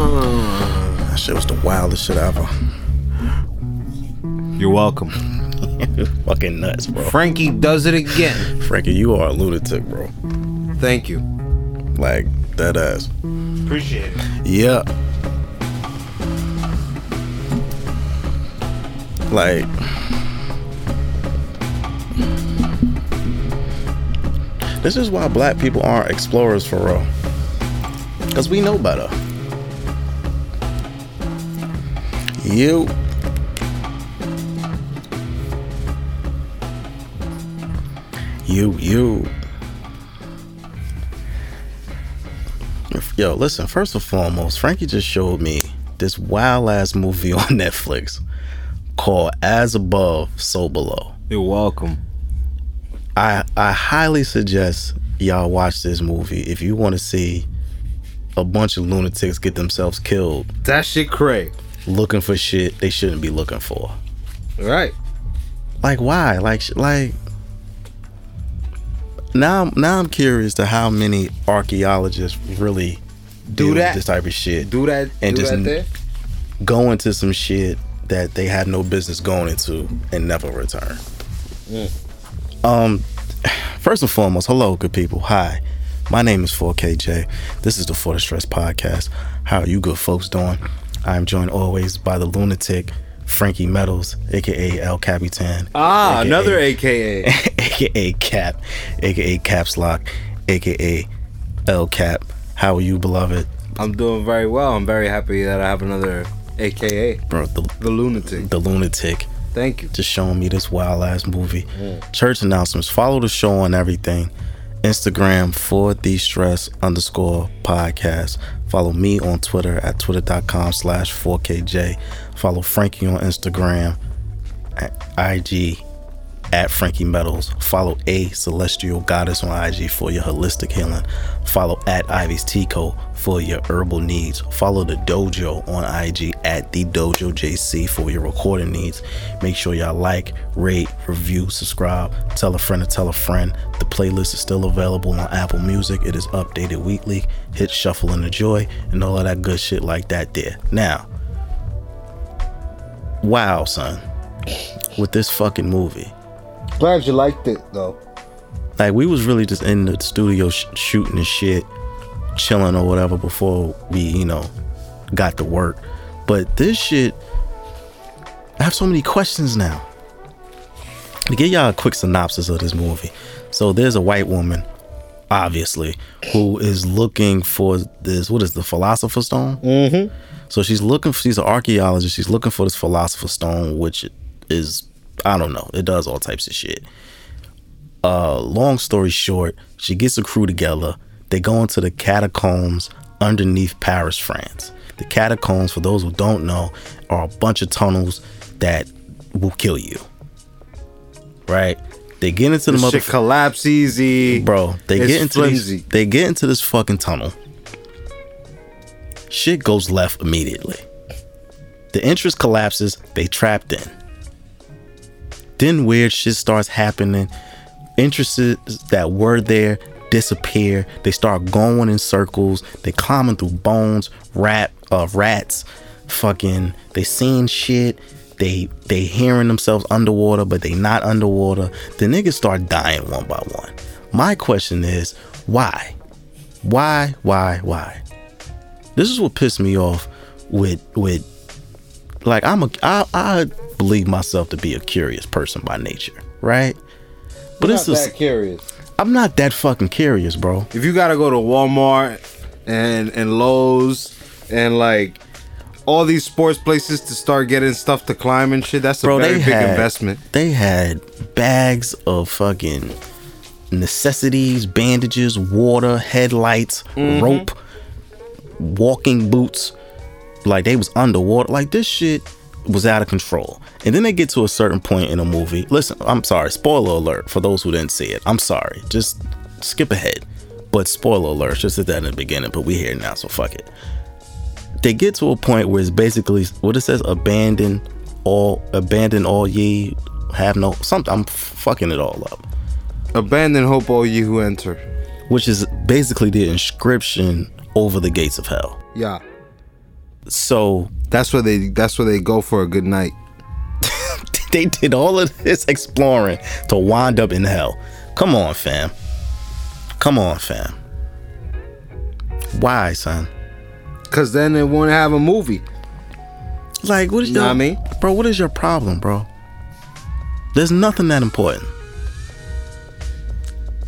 Uh, that shit was the wildest shit ever. You're welcome. Fucking nuts, bro. Frankie does it again. Frankie, you are a lunatic, bro. Thank you. Like, that ass. Appreciate it. Yeah. Like, this is why black people aren't explorers for real. Because we know better. You. You, you. Yo, listen, first and foremost, Frankie just showed me this wild ass movie on Netflix called As Above, So Below. You're welcome. I I highly suggest y'all watch this movie if you want to see a bunch of lunatics get themselves killed That shit cray. Looking for shit they shouldn't be looking for. Right. Like why? Like like now now I'm curious to how many archaeologists really Do that. this type of shit. Do that. And do just that there. go into some shit that they had no business going into and never return. Um, first and foremost, hello, good people. Hi, my name is 4KJ. This is the For the Stress podcast. How are you good folks doing? I am joined always by the lunatic Frankie Metals, aka El Capitan. Ah, aka another AKA. aka Cap, aka Caps Lock, aka El Cap. How are you, beloved? I'm doing very well. I'm very happy that I have another AKA. Bro, the, The lunatic. the lunatic. Thank you. just showing me this wild ass movie. Church announcements. Follow the show on everything. Instagram for the stress underscore podcast. Follow me on Twitter at twitter.com slash 4KJ. Follow Frankie on Instagram at IG at Frankie Metals. Follow A Celestial Goddess on IG for your holistic healing. Follow at Ivy's Tico for your herbal needs. Follow the dojo on IG at the Dojo JC for your recording needs. Make sure y'all like, rate, review, subscribe, tell a friend to tell a friend. The playlist is still available on Apple Music. It is updated weekly. Hit shuffle and enjoy and all of that good shit like that there. Now, wow, son, with this fucking movie. Glad you liked it though. like we was really just in the studio sh- shooting and shit chilling or whatever before we you know got to work but this shit i have so many questions now to give y'all a quick synopsis of this movie so there's a white woman obviously who is looking for this what is the philosopher's stone mm-hmm. so she's looking for she's an archaeologist she's looking for this philosopher's stone which is i don't know it does all types of shit uh, long story short, she gets a crew together. They go into the catacombs underneath Paris, France. The catacombs, for those who don't know, are a bunch of tunnels that will kill you. Right? They get into the This mother shit collapse easy. bro. They It's get into flimsy. these, they get into this fucking tunnel. Shit goes left immediately. The entrance collapses. They trapped in. Then weird shit starts happening. Entrances that were there disappear. They start going in circles. They climbing through bones, rat, uh, rats, fucking. They seeing shit. They they hearing themselves underwater, but they not underwater. The niggas start dying one by one. My question is, why? Why? Why? Why? This is what pissed me off with with like I'm a I, I believe myself to be a curious person by nature, right? But Not it's just that curious. I'm not that fucking curious, bro. If you gotta go to Walmart and and Lowe's and like all these sports places to start getting stuff to climb and shit, that's a Bro, very big had investment. they had bags of fucking necessities, bandages, water, headlights, Mm-hmm. rope, walking boots. Like they was underwater. Like this shit was out of control. And then they get to a certain point in a movie. Listen, I'm sorry. Spoiler alert for those who didn't see it. I'm sorry. Just skip ahead. But spoiler alert, just did that in the beginning. But we here now, so fuck it. They get to a point where it's basically what it says: abandon all, abandon all ye have no something. I'm fucking it all up. Abandon hope, all ye who enter. Which is basically the inscription over the gates of hell. Yeah. So That's where they. That's where they go for a good night. they did all of this exploring to wind up in hell. Come on, fam. Come on, fam. Why, son? Cause then they won't have a movie. Like, what is You know your, what I mean? bro? What is your problem, bro? There's nothing that important.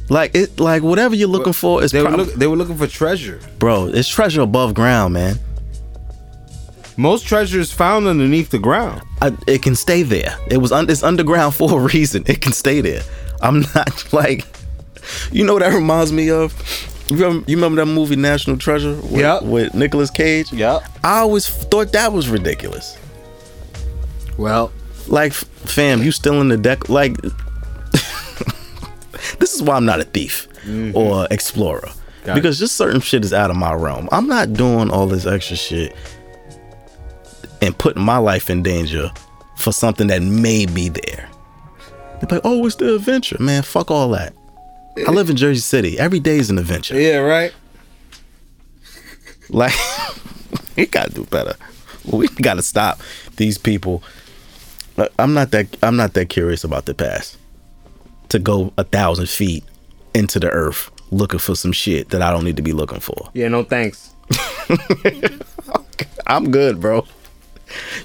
Like it, like whatever you're looking for is, They were look, They were looking for treasure. bro. It's treasure above ground, man. Most treasure is found underneath the ground. I, it can stay there. It was un, it's underground for a reason. It can stay there. I'm not like, you know what that reminds me of. You remember, you remember that movie National Treasure with, Yep. with Nicolas Cage? Yep. I always thought that was ridiculous. Well, Like, fam, you still in the deck? Like, this is why I'm not a thief mm-hmm. or explorer Got it. because just certain shit is out of my realm. I'm not doing all this extra shit and putting my life in danger for something that may be there. They're like, oh, it's the adventure, man. Fuck all that. I live in Jersey City. Every day is an adventure. yeah, right. Like, we gotta do better. We gotta stop these people. I'm not that. I'm not that curious about the past. To go a thousand feet into the earth looking for some shit that I don't need to be looking for. Yeah, no thanks. I'm good, bro.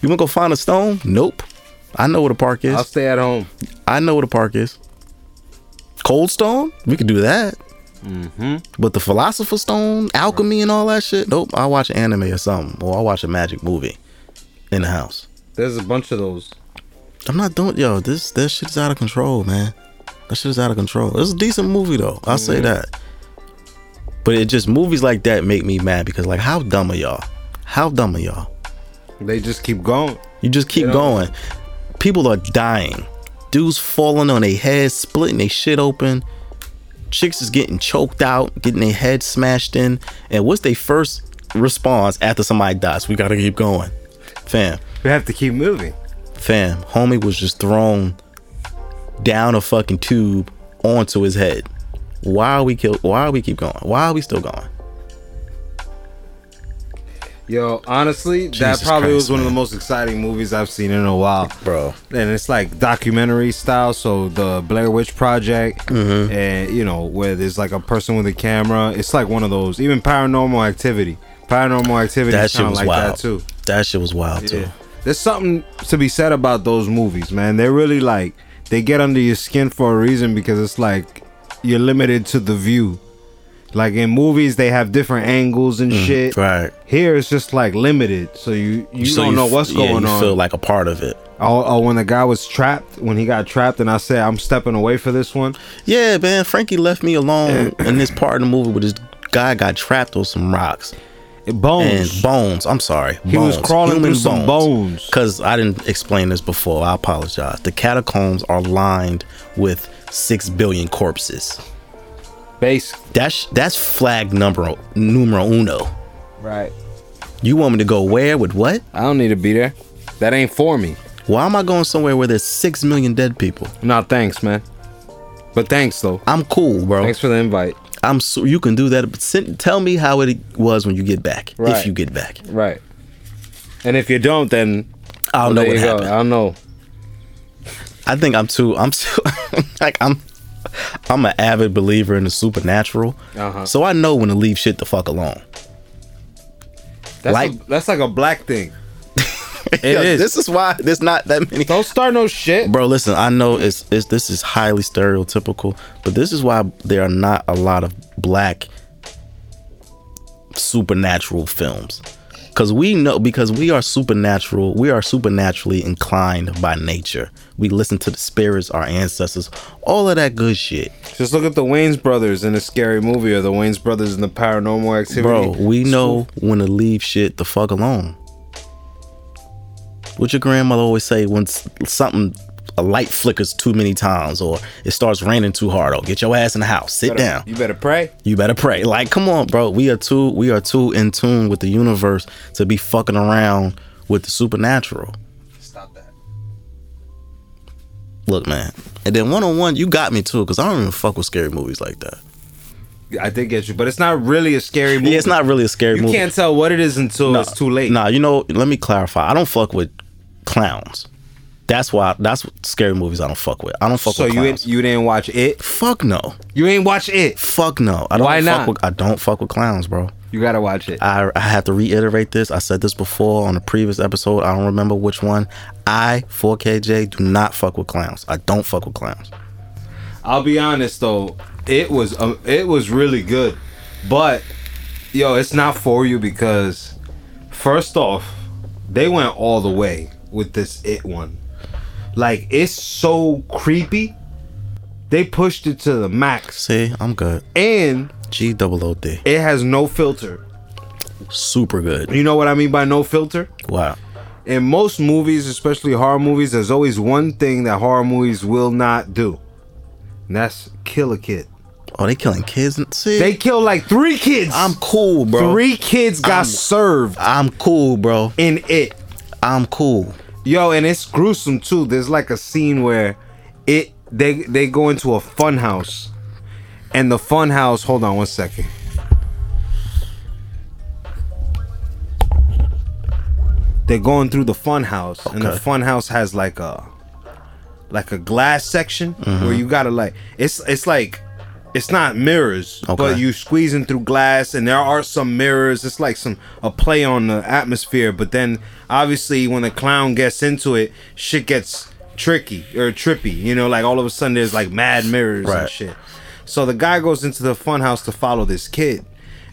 You wanna go find a stone? Nope. I know where the park is. I'll stay at home. I know where the park is. Cold Stone? We could do that. Mm-hmm. But the Philosopher's Stone, alchemy, and all that shit? Nope. I'll watch an anime or something. Or I'll watch a magic movie in the house. There's a bunch of those. I'm not doing yo, this this shit is out of control, man. That shit is out of control. It's a decent movie though. I'll say that. But it just movies like that make me mad because like how dumb are y'all? How dumb are y'all? They just keep going. You just keep going. People are dying. Dudes falling on their heads, splitting their shit open. Chicks is getting choked out, getting their head smashed in. And what's their first response after somebody dies? We gotta keep going. Fam, We have to keep moving. fam, homie was just thrown down a fucking tube onto his head. Why are we kill why are we keep going? Why are we still going? Yo, honestly, that probably Christ, was one of the most exciting movies I've seen in a while. Bro. And it's like documentary style, so the Blair Witch Project, Mm-hmm. and you know where there's like a person with a camera. It's like one of those. Even Paranormal Activity, Paranormal Activity that shit was like wild. that too. That shit was wild too. Yeah. There's something to be said about those movies, man. They're really like they get under your skin for a reason because it's like you're limited to the view. Like in movies, they have different angles and shit. Mm, Right. Here, it's just like limited, so you you So don't know f- what's yeah, going you on. feel like a part of it. oh, oh, when the guy was trapped, when he got trapped, and I said I'm stepping away for this one. Yeah, man. Frankie left me alone in this part of the movie where this guy got trapped on some rocks Bones. and bones. I'm sorry. He was crawling human through some bones. Because I didn't explain this before. I apologize. The catacombs are lined with six billion corpses. Base. That's that's flag number numero uno. Right. You want me to go where with what? I don't need to be there. That ain't for me. Why am I going somewhere where there's six million dead people? Nah, thanks, man. But thanks though. I'm cool, bro. Thanks for the invite. I'm so you can do that. But send, tell me how it was when you get back. If you get back, Right. And if you don't, then I'll well, know what you go. happened. I'll know. I think I'm too. I'm too. like I'm. I'm an avid believer in the supernatural, Uh-huh. so I know when to leave shit the fuck alone. That's Like- a, that's like a black thing. It is. This is why there's not that many. Don't start no shit. Bro, listen. I know it's, it's this is highly stereotypical, but this is why there are not a lot of black supernatural films. Cause we know because we are supernatural, we are supernaturally inclined by nature. We listen to the spirits, our ancestors, all of that good shit. Just look at the Wayans brothers in a scary movie or the Wayans brothers in the paranormal activity. Bro, we know when to leave shit the fuck alone. What your grandmother always say when something a light flickers too many times or it starts raining too hard, oh get your ass in the house. Sit down. You better pray. You better pray. Like, come on, bro. We are too we are too in tune with the universe to be fucking around with the supernatural. Stop that. Look, man. And then one on one, you got me too, because I don't even fuck with scary movies like that. I did get you, but it's not really a scary movie. Yeah, it's not really a scary You movie. You can't tell what it is until it's too late. Nah, you know, let me clarify. I don't fuck with clowns. That's why. That's what scary movies I don't fuck with. I don't fuck so with you you didn't watch it. fuck no. You ain't watch it. Fuck no. I don't Why fuck not? with. I don't fuck with clowns, bro. You gotta watch it. I, I have to reiterate this. I said this before on a previous episode. I don't remember which one. I, 4KJ, do not fuck with clowns. I don't fuck with clowns. I'll be honest though, it was um, it was really good, but yo, it's not for you because first off, they went all the way with this it one. Like it's so creepy. They pushed it to the max, See, I'm good. and G double O D. it has no filter. Super good. You know what I mean by no filter? Wow. in most movies, especially horror movies, there's always one thing that horror movies will not do. And that's kill a kid. Oh, they killing kids. See, They killed like three kids. I'm cool, bro. Three kids got I'm- served I'm cool, bro. in it. I'm cool. Yo, and it's gruesome too. There's like a scene where it they they go into a fun house. And the fun house, hold on one second. They're going through the fun house, and the Okay. fun house has like a like a glass section Mm-hmm. where you gotta like it's it's like it's not mirrors, but Okay. you squeezing through glass, and there are some mirrors. It's like some a play on the atmosphere, but then obviously when the clown gets into it, shit gets tricky or trippy. You know, like all of a sudden there's like mad mirrors and shit. So the guy goes into the fun house to follow this kid.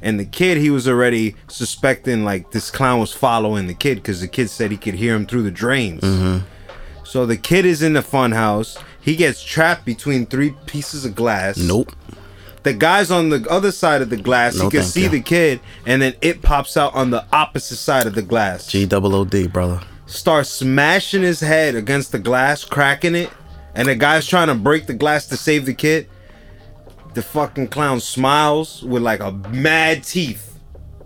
And the kid, he was already suspecting like this clown was following the kid because the kid said he could hear him through the drains. Mm-hmm. So the kid is in the fun house. He gets trapped between three pieces of glass. Nope. The guy's on the other side of the glass. No, he can see you. the kid, and then it pops out on the opposite side of the glass. G double O D, brother. Starts smashing his head against the glass, cracking it, and the guy's trying to break the glass to save the kid. The fucking clown smiles with like a mad teeth,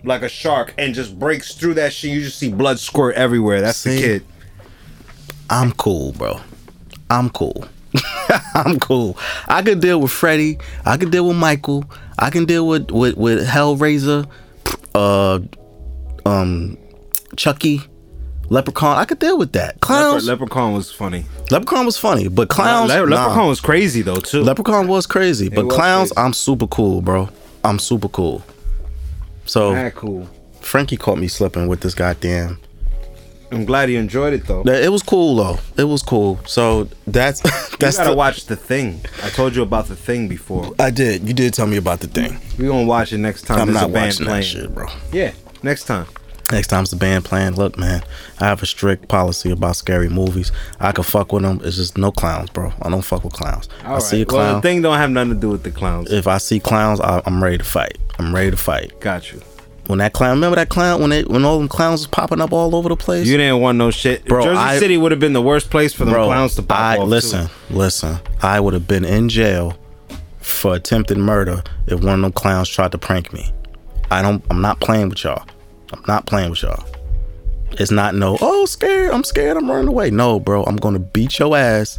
like a shark, and just breaks through that shit. You just see blood squirt everywhere. That's the kid. I'm cool, bro. I'm cool. I'm cool. I could deal with Freddy. I could deal with Michael. I can deal with with, with Hellraiser, uh, um, Chucky, Leprechaun. I could deal with that. Clowns. Leprechaun was funny. Leprechaun was funny, but clowns. Le- nah. Leprechaun was crazy though too. Leprechaun was crazy, but was clowns. crazy. I'm super cool, bro. I'm super cool. So cool. Frankie caught me slipping with this goddamn I'm glad you enjoyed it though. It was cool though. It was cool. So that's You that's gotta the, watch the thing. I told you about the thing before. I did. You did tell me about the thing. We gonna watch it next time. I'm there's not watching playing. that shit, bro. Yeah, next time. Next time's the band playing. Look, man, I have a strict policy about scary movies. I can fuck with them. It's just no clowns, bro. I don't fuck with clowns. I All see a right. Well, clown. the thing don't have nothing to do with the clowns. if I see clowns, I, I'm ready to fight. I'm ready to fight. Got you. When that clown, remember that clown when they when all them clowns was popping up all over the place. You didn't want no shit, Bro, Jersey I- City would have been the worst place for the clowns to pop I off. listen, too. listen. I would have been in jail for attempted murder if one of them clowns tried to prank me. I don't. I'm not playing with y'all. I'm not playing with y'all. It's not no. Oh, scared. I'm scared. I'm running away. No, bro. I'm gonna beat your ass.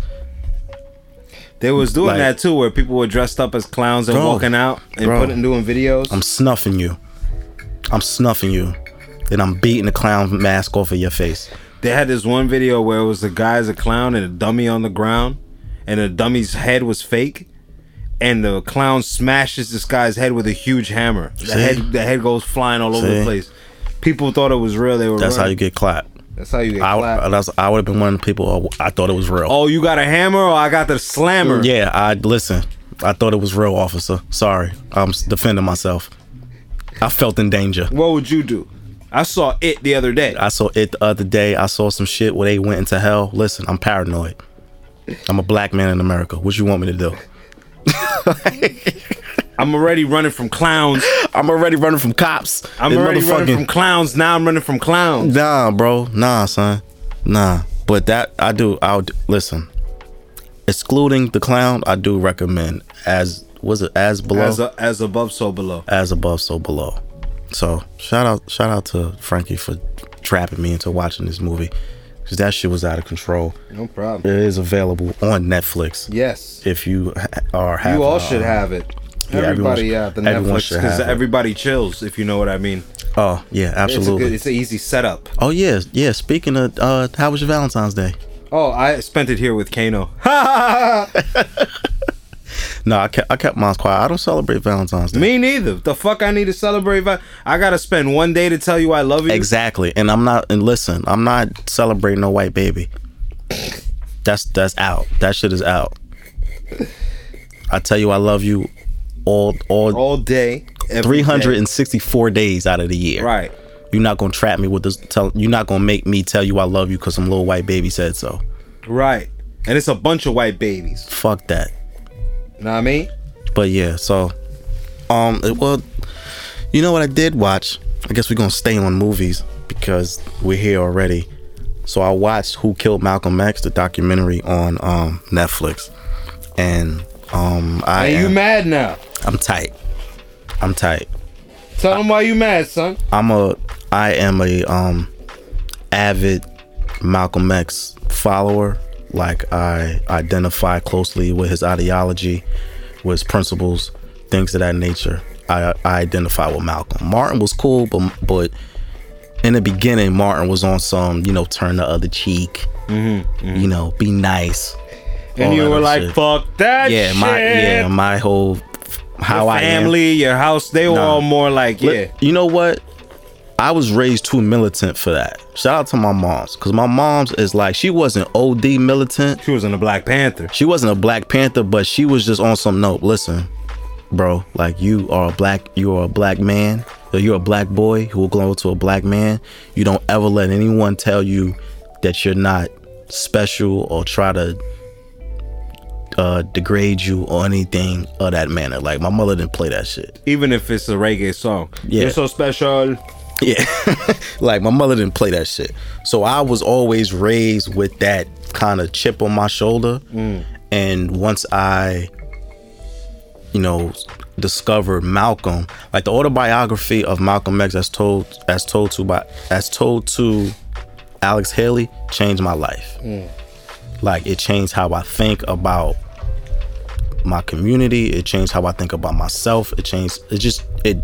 They was doing Like- that too, where people were dressed up as clowns and Bro, walking out and bro. putting doing videos. I'm snuffing you. I'm snuffing you. Then I'm beating the clown mask off of your face. They had this one video where it was the guy as a clown and a dummy on the ground, and the dummy's head was fake, and the clown smashes this guy's head with a huge hammer. The See? head, the head goes flying all over the place. People thought it was real. They were. That's how you get clapped. That's how you get I, clapped. I would have been one of the people. oh, I thought it was real. oh, you got a hammer, or I got the slammer. Yeah, I listen. I thought it was real, officer. Sorry, I'm defending myself. I felt in danger. What would you do? I saw it the other day. I saw it the other day. I saw some shit where they went into hell. Listen, I'm paranoid. I'm a black man in America. What you want me to do? I'm already running from clowns. I'm already running from cops. I'm This already running from clowns. Now I'm running from clowns. Nah, bro. Nah, son. Nah. But that I do. I'll listen. Excluding the clown, I do recommend as was it as below As a, as above, so below. as above, so below. So shout out, shout out to Frankie for trapping me into watching this movie because that shit was out of control. No problem. It is available on Netflix Yes. if you are having, You all uh, should have it. Yeah, everybody should- out the Netflix because everybody chills, if you know what I mean. Oh yeah, It's absolutely. good, it's an easy setup. oh yeah, yeah. Speaking of, uh, how was your Valentine's Day? Oh, I spent it here with Kano. No, I kept I kept mine quiet. I don't celebrate Valentine's Day. Me neither. The fuck I need to celebrate. Val- I gotta spend one day to tell you I love you. Exactly, and I'm not. And listen, I'm not celebrating no white baby. That's that's out. That shit is out. I tell you, I love you all all All day. every 364 days out of the year. Right. You're not gonna trap me with this. Tell you're not gonna make me tell you I love you because some little white baby said so. Right. And it's a bunch of white babies. Fuck that. Know what I mean? But yeah, so um, it, well, you know what I did watch? I guess we're gonna stay on movies because we're here already. So I watched Who Killed Malcolm X, the documentary on um Netflix, and um I And you mad now? I'm tight. I'm tight. Tell them why you mad, son. I'm a I am a um avid Malcolm X follower. Like I identify closely with his ideology, with his principles, things of that nature. I, I identify with Malcolm. Martin was cool, but but in the beginning, Martin was on some, you know, turn the other cheek, mm-hmm, mm-hmm. you know, be nice. And you were like, shit. fuck that yeah, shit. my yeah, my whole how Your I am. family, your house, they were Nah. all more like, yeah. You know what? I was raised too militant for that. Shout out to my mom's, cause my mom's is like she wasn't OD militant. She was in a Black Panther. She wasn't a Black Panther, but she was just on some note. Listen, bro, like you are a black, you are a black man, or you're a black boy who will grow to a black man. You don't ever let anyone tell you that you're not special or try to uh, degrade you or anything of that manner. Like my mother didn't play that shit. Even if it's a reggae song. Yeah. You're so special. Yeah. like my mother didn't play that shit. So I was always raised with that kind of chip on my shoulder. Mm. And once I, you know, discovered Malcolm, like the autobiography of Malcolm X as told as told to by as told to Alex Haley changed my life. Mm. Like it changed how I think about my community. It changed how I think about myself. It changed. It just it.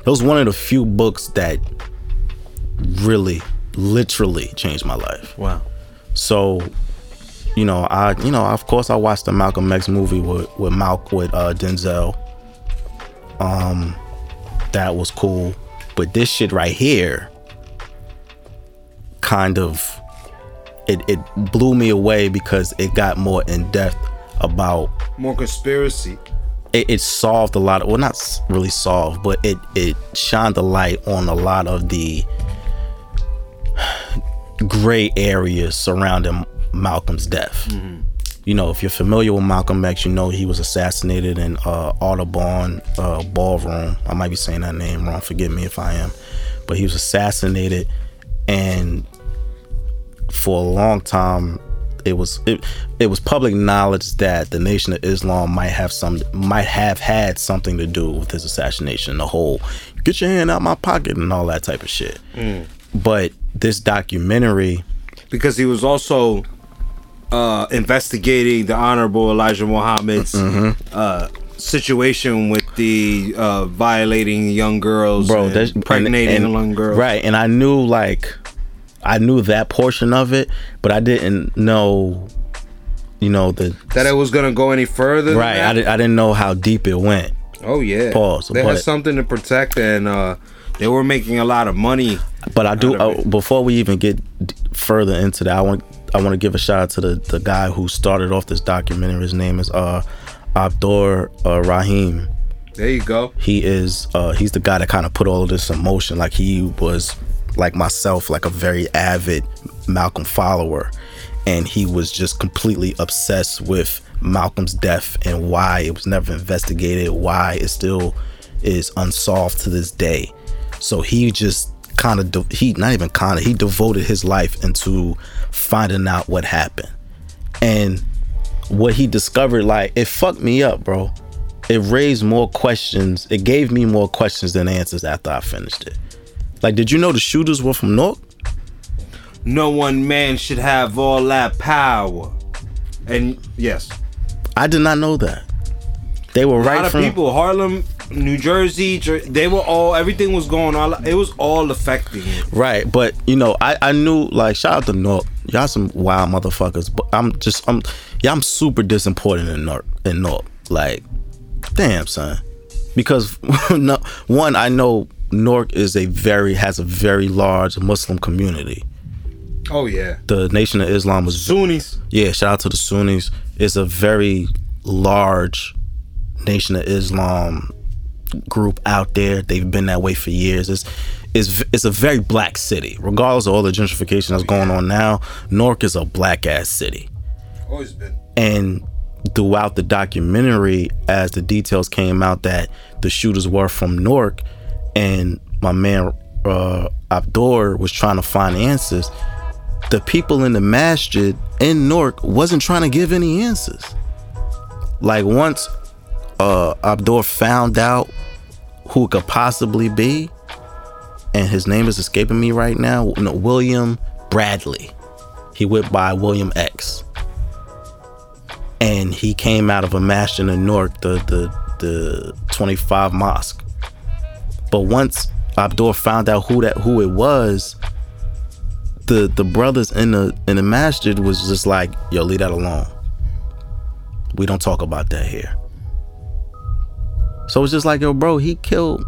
It was one of the few books that really, literally changed my life. Wow. So, you know, I you know, of course, I watched the Malcolm X movie with with Malk with uh, Denzel. Um, that was cool, but this shit right here, kind of, it it blew me away because it got more in depth about More conspiracy. It, it solved a lot of well not really solved but it it shined a light on a lot of the gray areas surrounding malcolm's death. You know if you're familiar with malcolm x you know he was assassinated in uh audubon uh ballroom. I might be saying that name wrong. Forgive me if i am. But he was assassinated and for a long time it was it, it was public knowledge that the nation of islam might have some might have had something to do with his assassination the whole get your hand out my pocket and all that type of shit but this documentary Because he was also uh, investigating the Honorable Elijah Muhammad's Mm-hmm. uh, situation with the uh, violating young girls, bro and that's impregnating and- and- young girls. right and i knew like i knew that portion of it but i didn't know you know the That it was gonna go any further. right I, that? di- I didn't know how deep it went Oh yeah. Pause, They had something to protect, and uh, they were making a lot of money. But I do uh, before we even get further into that, I want I want to give a shout out to the the guy who started off this documentary. His name is uh Abdur uh, Rahim. There you go. He is uh he's the guy that kind of put all of this in motion. Like he was like myself, like a very avid Malcolm follower, and he was just completely obsessed with Malcolm's death and why it was never investigated, why it still is unsolved to this day. So he just kind of de- he not even kind of he devoted his life into finding out what happened. And what he discovered like it fucked me up bro. It raised more questions it gave me more questions than answers after i finished it like did you know the shooters were from north No one man should have all that power. And yes, i did not know that They were right. A lot of people, Harlem, New Jersey, Jer- they were all everything was going on. It was all affecting it. right, but you know, I I knew like shout out to North. Y'all some wild motherfuckers, but I'm just I'm yeah I'm super disappointed in North in North. Like, damn son, because no, one I know Newark is a very has a very large Muslim community. Oh yeah, The Nation of Islam was Sunnis. yeah, shout out to the Sunnis. It's a very large Nation of Islam group out there. They've been that way for years. It's it's it's a very black city. Regardless of all the gentrification that's going on now, Newark is a black ass city. Always been. And throughout the documentary, as the details came out that the shooters were from Newark, and my man uh, Abdur was trying to find answers, the people in the masjid in Newark wasn't trying to give any answers. Like once uh, Abdur found out who it could possibly be, and his name is escaping me right now, no, William Bradley. He went by William X and he came out of a masjid in Newark, the the the 25 mosque. But once Abdur found out who that who it was, the the brothers in the in the masjid was just like, yo, leave that alone. We don't talk about that here. So it's just like, yo, bro, he killed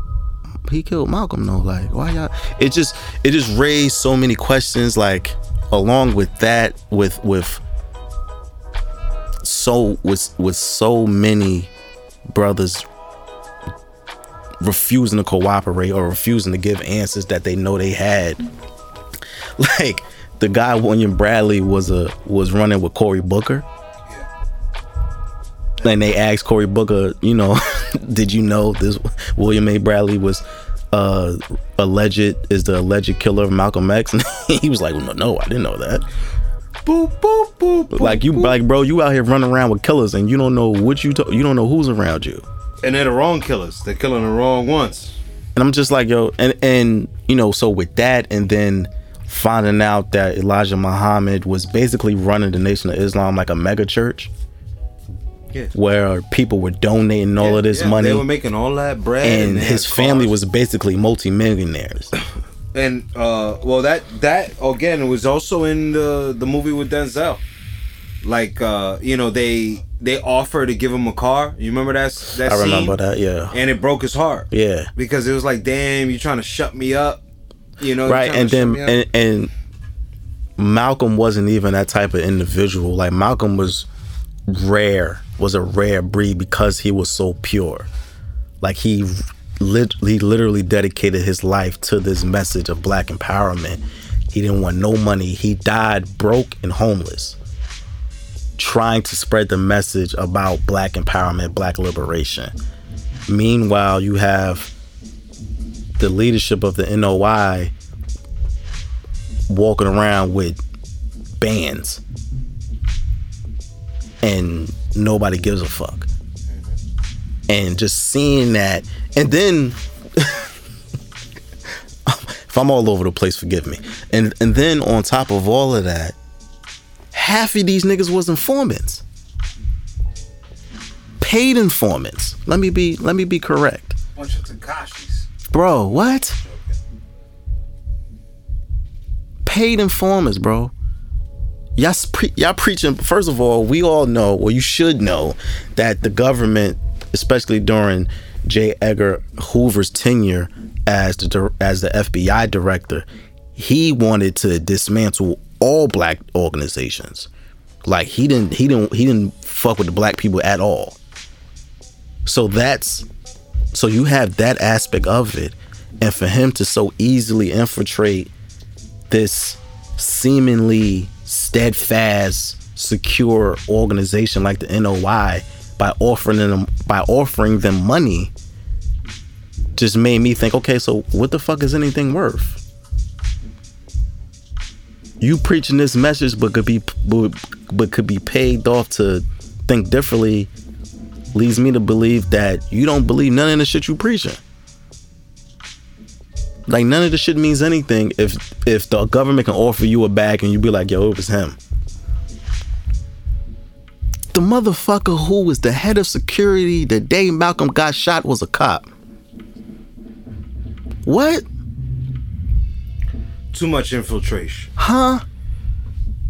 he killed Malcolm though. Like, why y'all it just it just raised so many questions, like along with that, with with so with with so many brothers refusing to cooperate or refusing to give answers that they know they had. Like the guy William Bradley was a was running with Cory Booker. And they asked Cory Booker, you know, did you know this William A. Bradley was uh alleged is the alleged killer of Malcolm X? And he was like, no, no, I didn't know that. Boop boop boop. boop Like you, like bro, you out here running around with killers, and you don't know what you, to- you don't know who's around you. And they're the wrong killers. They're killing the wrong ones. And I'm just like, yo, and and you know, so with that, and then finding out that Elijah Muhammad was basically running the Nation of Islam like a mega church, Yeah. where people were donating all of this Yeah, money, They were making all that bread, and they his family cars. was basically multimillionaires. And uh, well, that that again was also in the the movie with Denzel. Like uh, you know, they they offer to give him a car. You remember that that I scene? remember that, yeah, And it broke his heart yeah, because it was like, damn, you're trying to shut me up. You know, right. And then and and Malcolm wasn't even that type of individual. Like Malcolm was rare, was a rare breed because he was so pure. Like he lit, he literally dedicated his life to this message of black empowerment. He didn't want no money. He died broke and homeless, trying to spread the message about black empowerment, black liberation. Meanwhile, you have the leadership of the NOI walking around with bands and nobody gives a fuck. And just seeing that, and then if I'm all over the place, forgive me. And and then on top of all of that, half of these niggas was informants. Paid informants. Let me be let me be correct. bunch of Tekashis. Bro, what? Paid informants, bro. Y'all, pre- y'all preaching. First of all, we all know, or you should know, that the government, especially during J. Edgar Hoover's tenure as the as the FBI director, he wanted to dismantle all black organizations. Like he didn't, he didn't, he didn't fuck with the black people at all. So that's so you have that aspect of it, and for him to so easily infiltrate this seemingly steadfast, secure organization like the NOI by offering them by offering them money just made me think, okay, so what the fuck is anything worth? You preaching this message, but could be but, but could be paid off to think differently leads me to believe that you don't believe none of the shit you preaching. Like none of the shit means anything if if the government can offer you a bag and you be like, yo, it was him. The the motherfucker who was the head of security the day Malcolm got shot was a cop. What? Too much infiltration. Huh?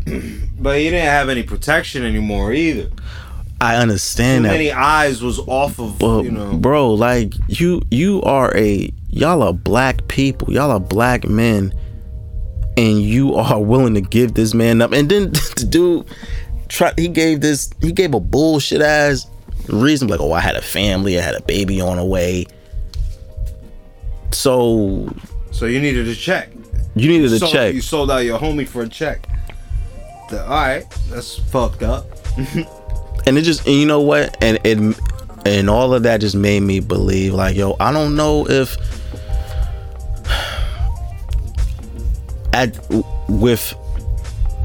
But he didn't have any protection anymore either. I Too understand that. many eyes was off of But you know. bro, like you you are a y'all are black people. Y'all are black men. And you are willing to give this man up. And then the dude try he gave this he gave a bullshit ass reason like, oh, I had a family, I had a baby on the way. So So you needed a check. You needed a So check. You sold out your homie for a check. The, all right, that's fucked up. and it just and you know what and it and all of that just made me believe like yo i don't know if at with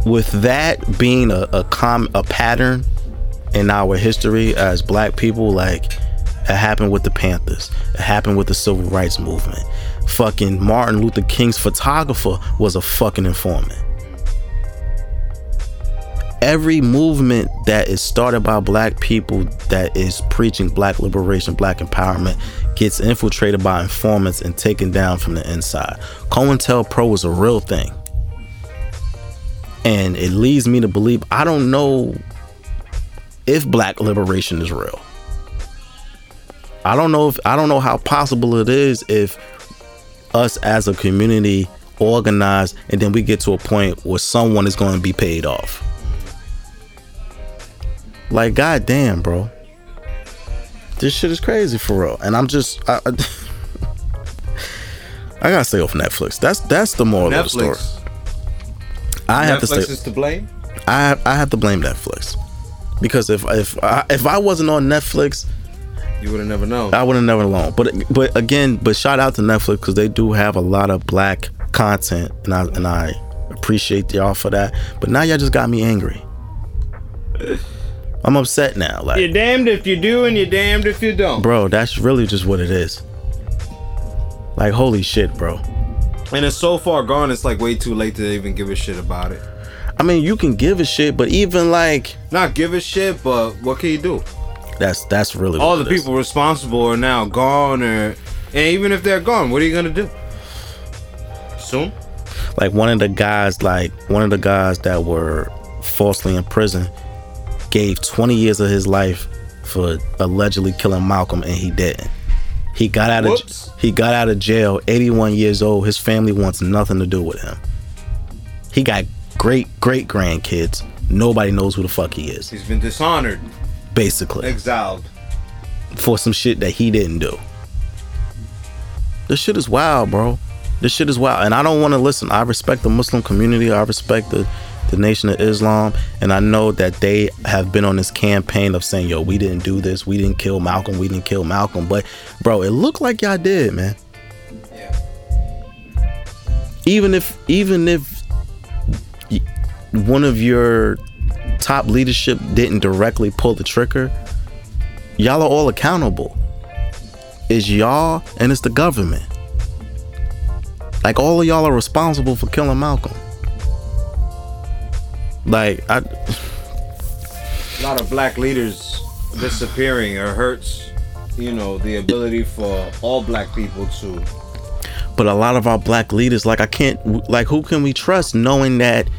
with that being a, a com a pattern in our history as black people like it happened with the panthers it happened with the civil rights movement fucking martin luther king's photographer was a fucking informant every movement that is started by black people that is preaching black liberation, black empowerment gets infiltrated by informants and taken down from the inside. COINTELPRO is a real thing. And it leads me to believe I don't know if black liberation is real. I don't know if I don't know how possible it is if us as a community organize and then we get to a point where someone is going to be paid off. Like, goddamn, bro. This shit is crazy for real. And I'm just, I, I, I gotta stay off Netflix. That's that's the moral of the story. Netflix. I have to Netflix stay. is to blame. I I have to blame Netflix because if if I, if I wasn't on Netflix, You would have never known. I would have never known. But but again, but shout out to Netflix because they do have a lot of black content, and I and I appreciate y'all for that. But now y'all just got me angry. I'm upset now. Like You're damned if you do, and you're damned if you don't. bro that's really just what it is like holy shit bro And it's so far gone. It's like way too late to even give a shit about it. i mean you can give a shit but even like Not give a shit, but what can you do? That's that's really All what the it is. people responsible are now gone, or and even if they're gone, what are you gonna do? Soon. like one of the guys like one of the guys that were falsely in prison gave 20 years of his life for allegedly killing malcolm and he didn't he got out Whoops. of he got out of jail 81 years old his family wants nothing to do with him he got great great grandkids nobody knows who the fuck he is He's been dishonored, basically exiled. for some shit that he didn't do. This shit is wild, bro. This shit is wild. And I don't want to listen. I respect the Muslim community. I respect the, the Nation of Islam. And I know that they have been on this campaign of saying, yo, we didn't do this. We didn't kill Malcolm. We didn't kill Malcolm. But, bro, it looked like y'all did, man. Yeah. Even if, even if one of your top leadership didn't directly pull the trigger, y'all are all accountable. It's y'all and it's the government. Like all of y'all are responsible for killing Malcolm. Like I A lot of black leaders disappearing or hurts, you know, the ability for all black people to. but a lot of our black leaders like I can't like who can we trust knowing that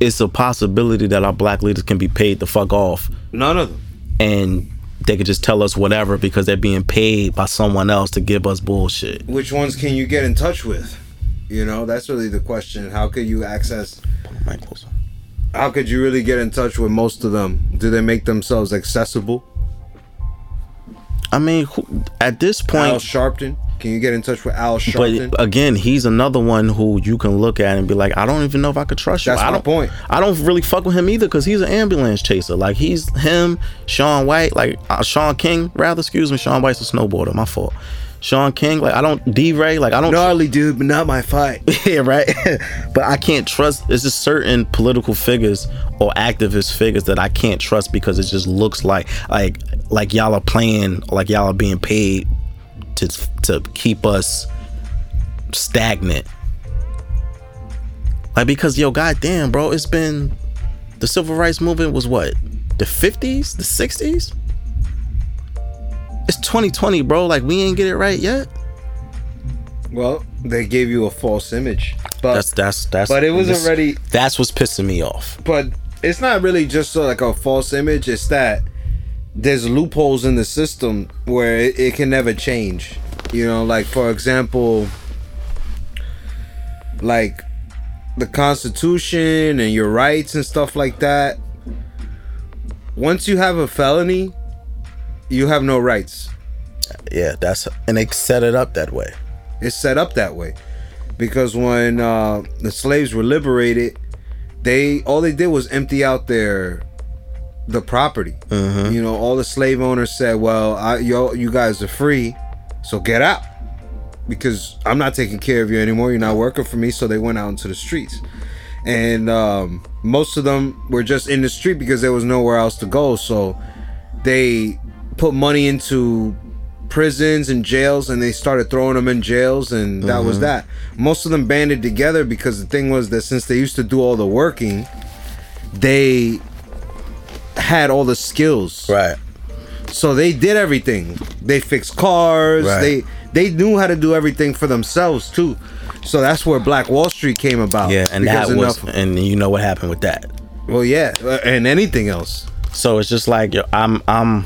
it's a possibility that our black leaders can be paid the fuck off None of them. and they could just tell us whatever because they're being paid by someone else to give us bullshit. Which ones can you get in touch with? You know, that's really the question. How could you access? How could you really get in touch with most of them? Do they make themselves accessible? I mean, at this point, Al Sharpton. Can you get in touch with Al Sharpton? But again, he's another one who you can look at and be like, I don't even know if I could trust you. That's I my don't, point. I don't really fuck with him either because he's an ambulance chaser. Like he's him, Shaun White, like uh, Shaun King, rather. Excuse me, Shaun White's a snowboarder. My fault. Shaun King, like I don't DeRay, like I don't. Gnarly dude, but not my fight. yeah, right. but I can't trust. It's just certain political figures or activist figures that I can't trust because it just looks like like like y'all are playing, like y'all are being paid to to keep us stagnant. Like because yo, goddamn, bro, it's been the civil rights movement was what the 50s, the 60s. It's 2020, bro. Like we ain't get it right yet. Well, they gave you a false image, but That's that's that's. but it was this- already. That's what's pissing me off. But it's not really just uh, like a false image. It's that there's loopholes in the system where it, it can never change. You know, like for example, like the Constitution and your rights and stuff like that. Once you have a felony, you have no rights. Yeah, that's and they set it up that way. It's set up that way because when uh, the slaves were liberated, they all they did was empty out their the property. You know, all the slave owners said, "Well, I, yo, you guys are free, so get out." Because I'm not taking care of you anymore. You're not working for me. So they went out into the streets, and um, most of them were just in the street because there was nowhere else to go. So they put money into prisons and jails and they started throwing them in jails and that was that most of them banded together because the thing was that since they used to do all the working they had all the skills Right. so they did everything they fixed cars Right. they they knew how to do everything for themselves too so that's where black wall street came about Yeah, and that was enough- and you know what happened with that. well yeah uh, and anything else So it's just like yo, I'm I'm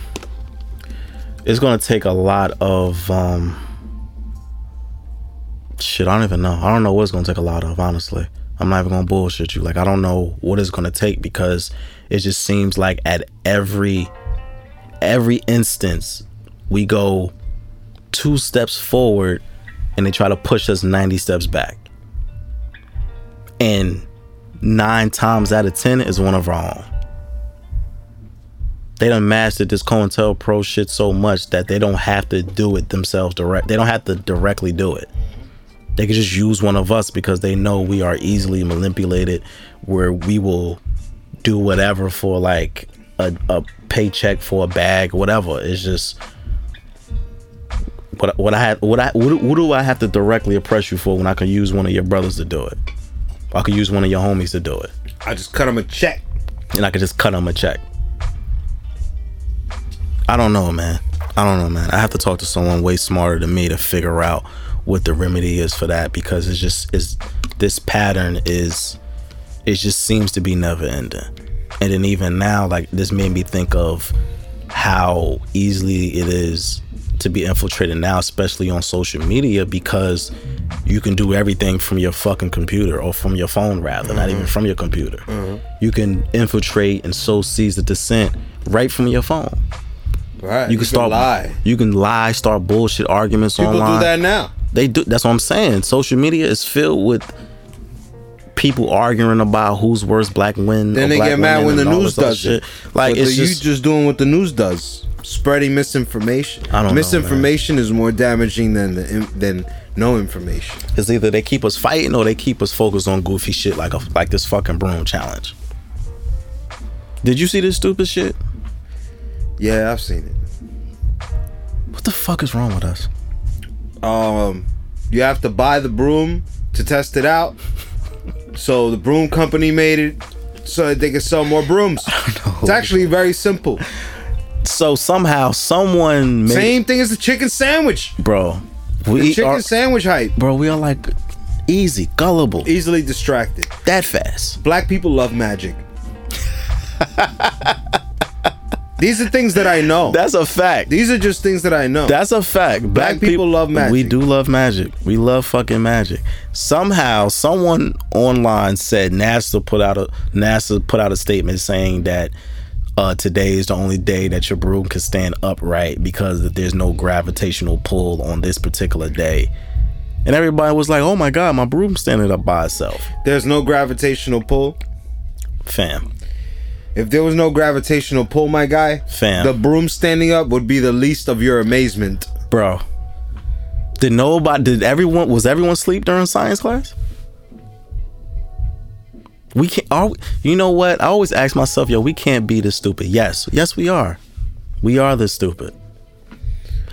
it's gonna take a lot of um shit, I don't even know. I don't know what it's gonna take a lot of, honestly. I'm not even gonna bullshit you. Like I don't know what it's gonna take because it just seems like at every every instance we go two steps forward and they try to push us 90 steps back. And nine times out of ten is one of our own they done mastered this COINTELPRO shit so much that they don't have to do it themselves direct. They don't have to directly do it. They can just use one of us because they know we are easily manipulated, where we will do whatever for like a, a paycheck for a bag, whatever. It's just what what I had what I what, do- what do I have to directly oppress you for when I can use one of your brothers to do it? I could use one of your homies to do it, i just cut them a check and I could just cut them a check. I don't know, man. I don't know, man. I have to talk to someone way smarter than me to figure out what the remedy is for that because it's just is this pattern is it just seems to be never ending. And then even now, like this made me think of how easily it is to be infiltrated now, especially on social media, because you can do everything from your fucking computer or from your phone, rather, not even mm-hmm. from your computer. Mm-hmm. You can infiltrate and sow seeds of dissent right from your phone. right You can start lie You can lie, start bullshit arguments people online. do that now They do. That's what I'm saying. Social media is filled with people arguing about who's worse, black men. Then or they black get mad when the news does it. shit. Like But it's the- just, you just doing what the news does, spreading misinformation. I don't know, misinformation is more damaging than the, than no information. it's either they keep us fighting or they keep us focused on goofy shit like a like this fucking broom challenge. Did you see this stupid shit? Yeah, I've seen it. What the fuck is wrong with us? Um, you have to buy the broom to test it out. So the broom company made it so that they could sell more brooms. It's actually very simple. So somehow someone made Same thing as the chicken sandwich. bro. The We chicken are, sandwich hype. bro. We are like easy, gullible, Easily distracted. that fast. Black people love magic. These are things that I know. That's a fact. These are just things that I know. That's a fact. Black people love magic. We do love magic. We love fucking magic. Somehow, someone online said NASA put out a NASA put out a statement saying that uh, today is the only day that your broom can stand upright because that there's no gravitational pull on this particular day. And everybody was like, "Oh my god, my broom's standing up by itself." There's no gravitational pull. Fam, If there was no gravitational pull, my guy, Fam. the broom standing up would be the least of your amazement. bro. Did nobody? Did everyone? Was everyone sleep during science class? We can't. Are we, you know what? I always ask myself, yo, we can't be this stupid. Yes, yes, we are. We are this stupid.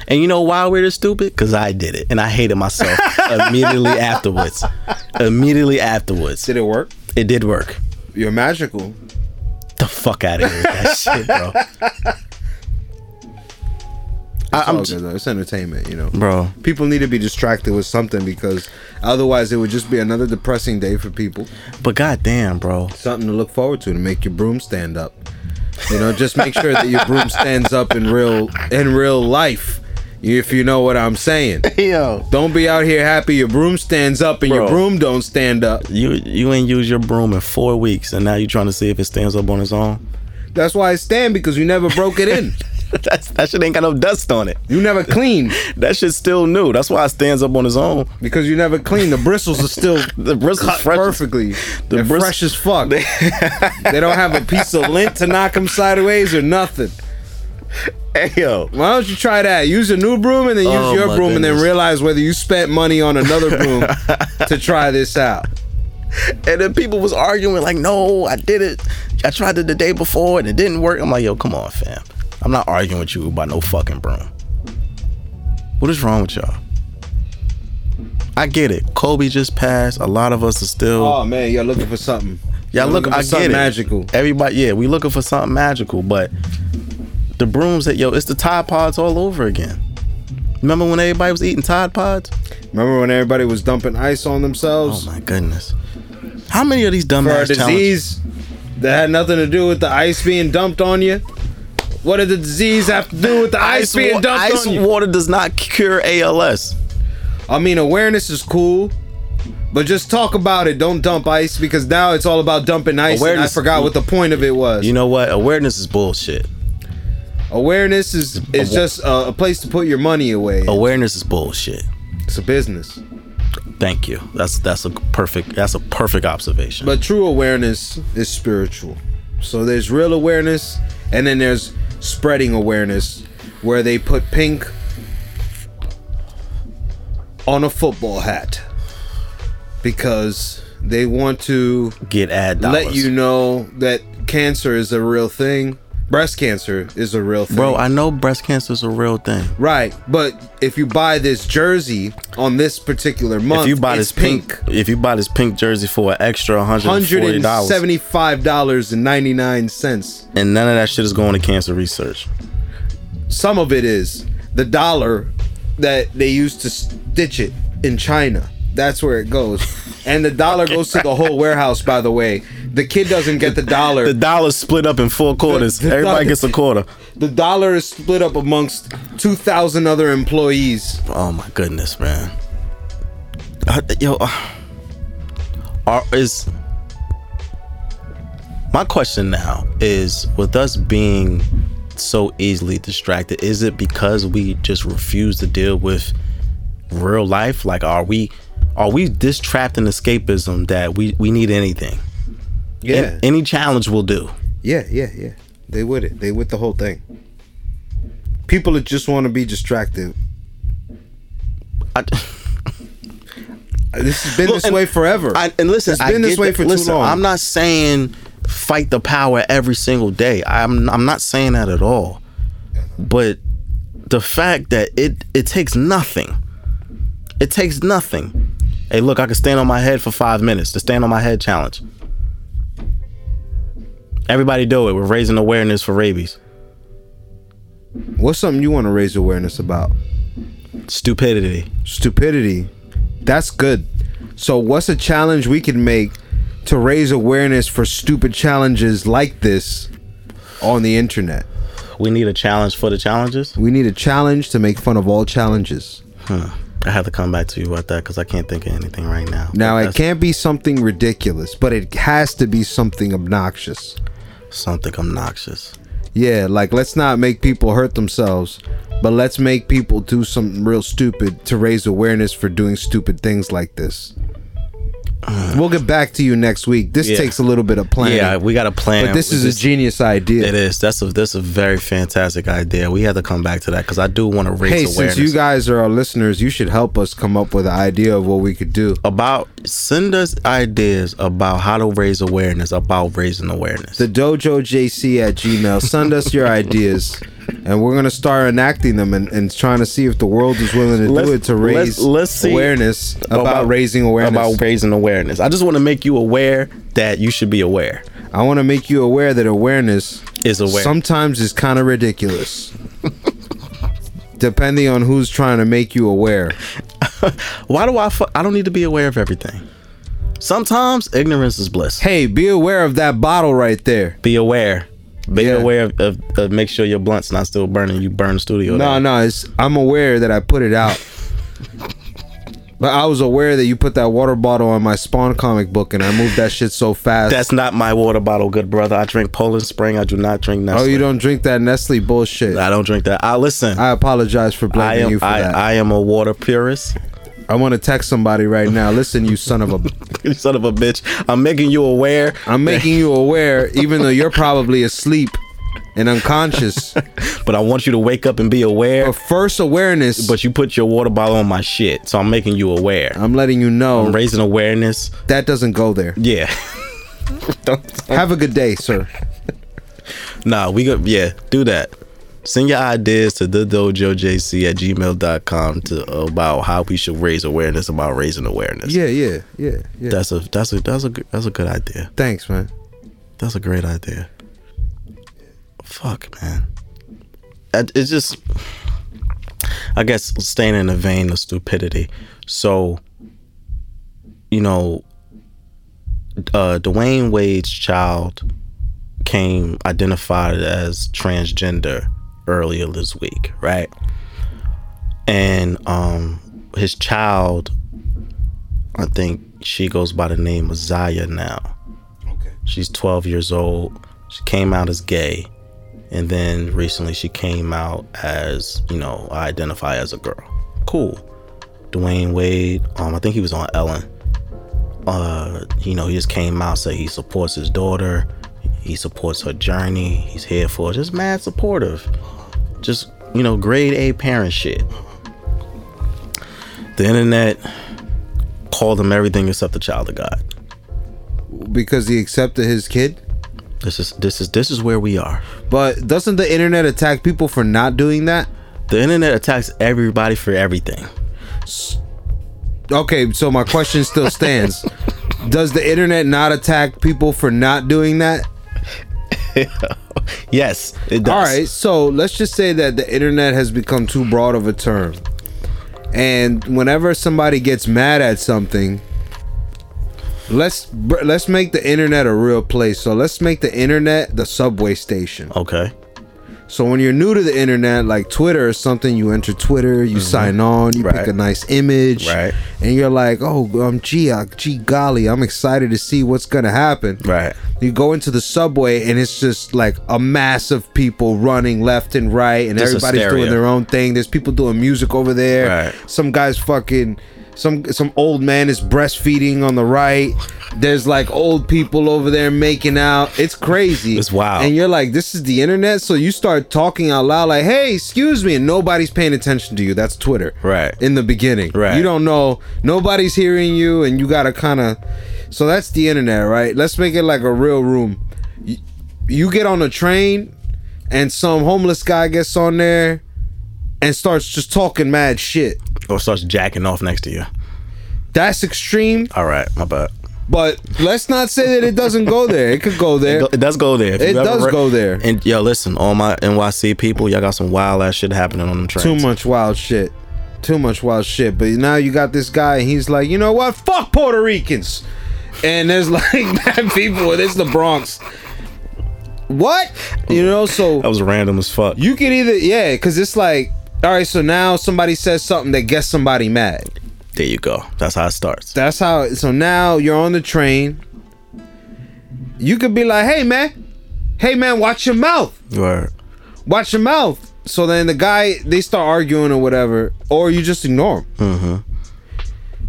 And you know why we're this stupid? Because I did it, and I hated myself immediately afterwards. Immediately afterwards, Did it work? it did work. You're magical. The fuck fuck out of here with that shit, bro. I, It's I'm all good, though. It's entertainment, you know. bro. People need to be distracted with something because otherwise it would just be another depressing day for people. But goddamn, bro. Something to look forward to to make your broom stand up. You know, just make sure that your broom stands up in real in real life. If you know what I'm saying. Yo, Don't be out here happy your broom stands up and your broom don't stand up. you you ain't used your broom in four weeks, and now you trying to see if it stands up on its own. That's why it stand because you never broke it in. That's, that shit ain't got no dust on it. You never clean. That shit's still new. That's why it stands up on its own. because you never clean. The bristles are still The bristles fresh perfectly. The They're bris- fresh as fuck. they don't have a piece of lint to knock them sideways or nothing. Hey yo, Why don't you try that? Use a new broom and then use Oh, your broom and then realize whether you spent money on another broom to try this out. and then people was arguing like, "No, I did it. I tried it the day before and it didn't work." I'm like, "Yo, come on, fam. I'm not arguing with you about no fucking broom. What is wrong with y'all?" I get it. Kobe just passed. A lot of us are still. Oh man, y'all looking for something. Yeah, You're look, looking for I something get it. magical. Everybody, yeah, we looking for something magical, but the brooms that yo, it's the Tide Pods all over again. Remember when everybody was eating Tide Pods? Remember when everybody was dumping ice on themselves? Oh my goodness! How many of these for a dumbass challenges? disease that had nothing to do with the ice being dumped on you? What did the disease have to do with the ice, being wa- dumped ice on you? Ice water does not cure ALS. I mean, awareness is cool, but just talk about it. Don't dump ice because now it's all about dumping ice. and I forgot what the point of it was. You know what? Awareness is bullshit. Awareness is is just a, a place to put your money away. Awareness is bullshit. It's a business. Thank you. That's that's a perfect that's a perfect observation. But true awareness is spiritual. So there's real awareness, and then there's spreading awareness, where they put pink on a football hat because they want to get ad dollars. let you know that cancer is a real thing. Breast cancer is a real thing. Bro, I know breast cancer is a real thing. right, but if you buy this jersey on this particular month, if you buy this pink, if you buy this pink jersey for an extra hundred $140 and seventy-five dollars and ninety-nine cents. and none of that shit is going to cancer research. Some of it is the dollar that they used to stitch it in China. That's where it goes, and the dollar goes to the whole warehouse. By the way, the kid doesn't get the dollar. The dollar's split up in four quarters. the Everybody dollar- gets a quarter. The dollar is split up amongst two thousand other employees. Oh my goodness, man. Uh, yo, uh, are is my question now is with us being so easily distracted, is it because we just refuse to deal with real life? Like, are we are we this trapped in escapism that we we need anything? Yeah, An- any challenge will do. yeah, yeah, yeah. They with it. They with the whole thing. People that just want to be distracted. I, This has been Look, this way forever. I, and listen, it's been this way that- for listen, too long. I'm not saying fight the power every single day. I'm I'm not saying that at all. But the fact that it it takes nothing. It takes nothing. Hey, look, I can stand on my head for five minutes. The stand on my head challenge. Everybody do it. We're raising awareness for rabies. What's something you want to raise awareness about? Stupidity. Stupidity. That's good. So, what's a challenge we can make to raise awareness for stupid challenges like this on the internet? We need a challenge for the challenges. We need a challenge to make fun of all challenges. Huh. I have to come back to you about that because I can't think of anything right now. Now, it can't be something ridiculous, but it has to be something obnoxious. Something obnoxious. Yeah, like let's not make people hurt themselves, but let's make people do something real stupid to raise awareness for doing stupid things like this. We'll get back to you next week. This Yeah. takes a little bit of planning. Yeah, we got a plan. but this is a genius idea. It is. That's a that's a very fantastic idea. We have to come back to that because I do want to raise Hey, awareness since you guys are our listeners, you should help us come up with an idea of what we could do. about. Send us ideas about how to raise awareness about raising awareness. The dojo jc at gmail. Send us your ideas, and we're gonna start enacting them and, and trying to see if the world is willing to Let's- do it to let's- raise let's see awareness about, raising awareness. about raising awareness. I just want to make you aware that you should be aware. I want to make you aware that awareness Is aware. sometimes is kind of ridiculous. Depending on who's trying to make you aware. Why do I? Fu- I don't need to be aware of everything. Sometimes ignorance is bliss. Hey, be aware of that bottle right there. Be aware. Be Yeah. aware of, of, of make sure your blunt's not still burning. You burn the studio. No, down. no, it's I'm aware that I put it out. but I was aware that you put that water bottle on my Spawn comic book and I moved that shit so fast. That's not my water bottle, good brother. I drink Poland Spring. I do not drink oh, Nestle. oh, you don't drink that Nestle bullshit. I don't drink that. I listen. I apologize for blaming am you for I, that. I am a water purist. I want to text somebody right now. Listen, you son of a. son of a bitch. I'm making you aware. I'm making you aware, even though you're probably asleep and unconscious. But I want you to wake up and be aware. But first awareness. But you put your water bottle on my shit, so I'm making you aware. I'm letting you know I'm raising awareness. that doesn't go there. Yeah. Don't- Have a good day, sir. nah, we go. Yeah, do that. Send your ideas to the dojojc at gmail.com to about how we should raise awareness about raising awareness. Yeah, yeah, yeah, yeah. That's a that's a that's a good that's a good idea. Thanks, man. That's a great idea. Fuck, man. It's just, I guess, staying in the vein of stupidity. So, you know, uh, Dwyane Wade's child came identified as transgender earlier this week, right? And um, his child, I think she goes by the name of Zaya now. Okay. She's 12 years old. She came out as gay. And then recently she came out as, you know, I identify as a girl. Cool. Dwyane Wade, um, I think he was on Ellen. Uh, you know, he just came out, said he supports his daughter. He supports her journey. He's here for her. Just mad supportive. Just, you know, grade A parent shit. The internet called him everything except the child of God. Because he accepted his kid. This is this is this is where we are. But doesn't the internet attack people for not doing that? The internet attacks everybody for everything. Okay, so my question still stands. Does the internet not attack people for not doing that? Yes, it does. All right, so let's just say that the internet has become too broad of a term. And whenever somebody gets mad at something, let's br- let's make the internet a real place. So let's make the internet the subway station. Okay. So when you're new to the internet, like Twitter or something, you enter Twitter, you sign on, you pick a nice image, Right. and you're like, oh, um, gee, uh, gee, golly, I'm excited to see what's gonna happen. Right. You go into the subway and it's just like a mass of people running left and right, and Just everybody's hysteria. doing their own thing. There's people doing music over there. Right. Some guys fucking. Some some old man is breastfeeding on the right. There's like old people over there making out. It's crazy. It's wild. And you're like, this is the internet. So you start talking out loud, like, "Hey, excuse me," and nobody's paying attention to you. That's Twitter. Right. In the beginning. Right. You don't know. Nobody's hearing you, and you gotta kind of. So that's the internet, right? Let's make it like a real room. You, you get on a train, and some homeless guy gets on there, and starts just talking mad shit. Or starts jacking off next to you. That's extreme, All right, my bad. but let's not say that it doesn't go there. It could go there. It, go- it does go there. If It does re- go there. And yo, listen, all my NYC people, y'all got some wild ass shit happening on them trains. Too much wild shit. Too much wild shit. But now you got this guy, and he's like, you know what? Fuck Puerto Ricans. And there's like bad people. It's the Bronx. What? You know, so That was random as fuck. you can either yeah, because it's like, all right, so now somebody says something that gets somebody mad. There you go. That's how it starts. That's how. So now you're on the train. You could be like, hey man, hey man, watch your mouth. Word. watch your mouth. So then the guy they start arguing or whatever, or you just ignore them. Mm-hmm.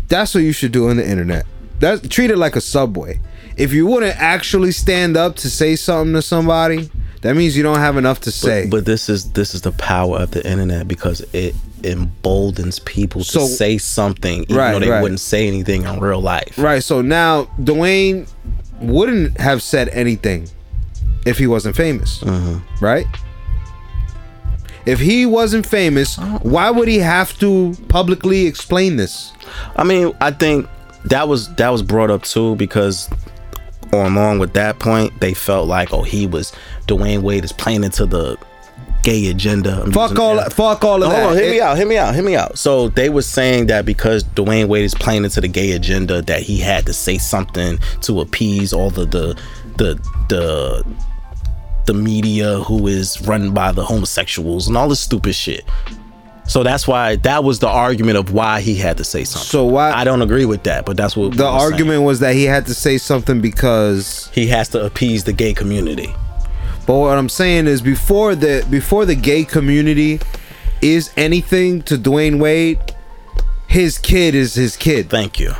That's what you should do on the internet. That treat it like a subway. If you wouldn't actually stand up to say something to somebody, that means you don't have enough to say. But this is this is the power of the internet because it emboldens people to say something even Right, though they right. wouldn't say anything in real life. right. So now Dwyane wouldn't have said anything if he wasn't famous, Mm-hmm. right? If he wasn't famous, why would he have to publicly explain this? I mean, I think that was that was brought up too because along with that point, they felt like, oh, he was Dwyane Wade is playing into the gay agenda. I'm Fuck all, that. fuck all of No, that. hold on, hear me out, hear me out, hear me out. So they were saying that because Dwyane Wade is playing into the gay agenda, that he had to say something to appease all the the the the the media who is run by the homosexuals and all this stupid shit. So that's why that was the argument of why he had to say something. So why- I don't agree with that, but that's what The were saying. argument was that he had to say something because he has to appease the gay community. But what I'm saying is before the before the gay community is anything to Dwyane Wade, his kid is his kid. Thank you.